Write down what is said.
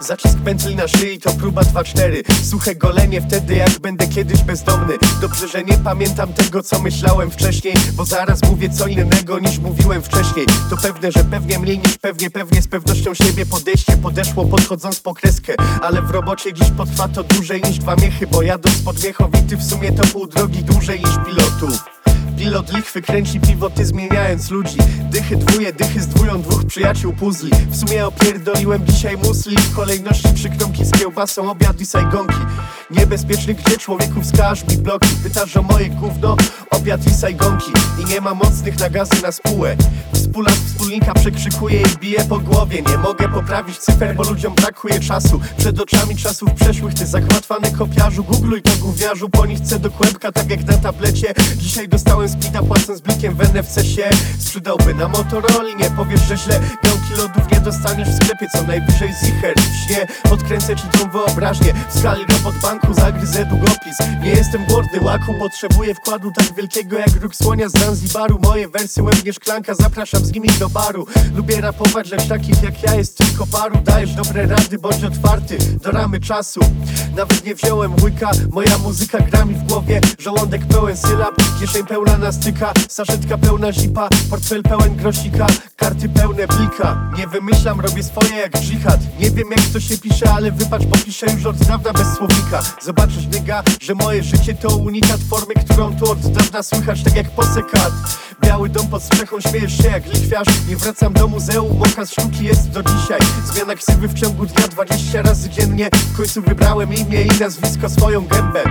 Zacisk pętli na szyi to próba 2-4 Suche golenie wtedy jak będę kiedyś bezdomny. Dobrze, że nie pamiętam tego co myślałem wcześniej Bo zaraz mówię co innego niż mówiłem wcześniej. To pewne, że pewnie mniej niż pewnie Pewnie z pewnością siebie podejście podeszło podchodząc po kreskę. Ale w robocie dziś potrwa to dłużej niż dwa miechy Bo jadąc pod miechowity w sumie to pół drogi dłużej niż pilotów Pilot lichwy kręci pivoty zmieniając ludzi. Dychy dwuje, dychy zdwują dwóch przyjaciół puzli. W sumie opierdoliłem dzisiaj musli. W kolejności przykromki z kiełbasą, obiad i sajgonki. Niebezpieczny gdzie człowieku wskaż mi bloki. Pytasz o moje gówno, obiad i sajgonki. I nie ma mocnych na gazy na spółę Wspólak wspólnika przekrzykuje i bije po głowie. Nie mogę poprawić cyfer, bo ludziom brakuje czasu. Przed oczami czasów przeszłych ty zagmatwany kopiarzu. Googluj to gówniarzu, po nich chcę do kłębka tak jak na tablecie. Dzisiaj dostałem spita płacąc blikiem w NFC się Sprzedałby na Motorola, nie powiesz, że źle. Gałki lodów nie dostaniesz w sklepie, co najwyżej zicher śnie podkręcę ci tą wyobraźnię W skali robot banku zagryzę długopis. Nie jestem głodny łaku, potrzebuję wkładu tak wielkiego jak róg słonia z Zanzibaru. Moje wersy łebnie szklanka, zapraszam z nimi do baru. Lubię rapować, lecz takich jak ja jest tylko paru. Dajesz dobre rady, bądź otwarty do ramy czasu. Nawet nie wziąłem łyka, moja muzyka gra mi w głowie. Żołądek pełen sylab, kieszeń pełna nastyka. Saszetka pełna zipa, portfel pełen grosika. Karty pełne blika, nie wymyślam, robię swoje jak dżihad. Nie wiem jak to się pisze, ale wybacz, bo piszę już od dawna bez słownika. Zobaczysz nyga, że moje życie to unikat Formy, którą tu od dawna słychać tak jak posekat Biały dom pod strzechą, śmiejesz się jak lichwiarz. Nie wracam do muzeum, okaz sztuki jest do dzisiaj. Zmiana ksywy w ciągu dnia 20 razy dziennie. W końcu wybrałem imię i nazwisko, swoją gębę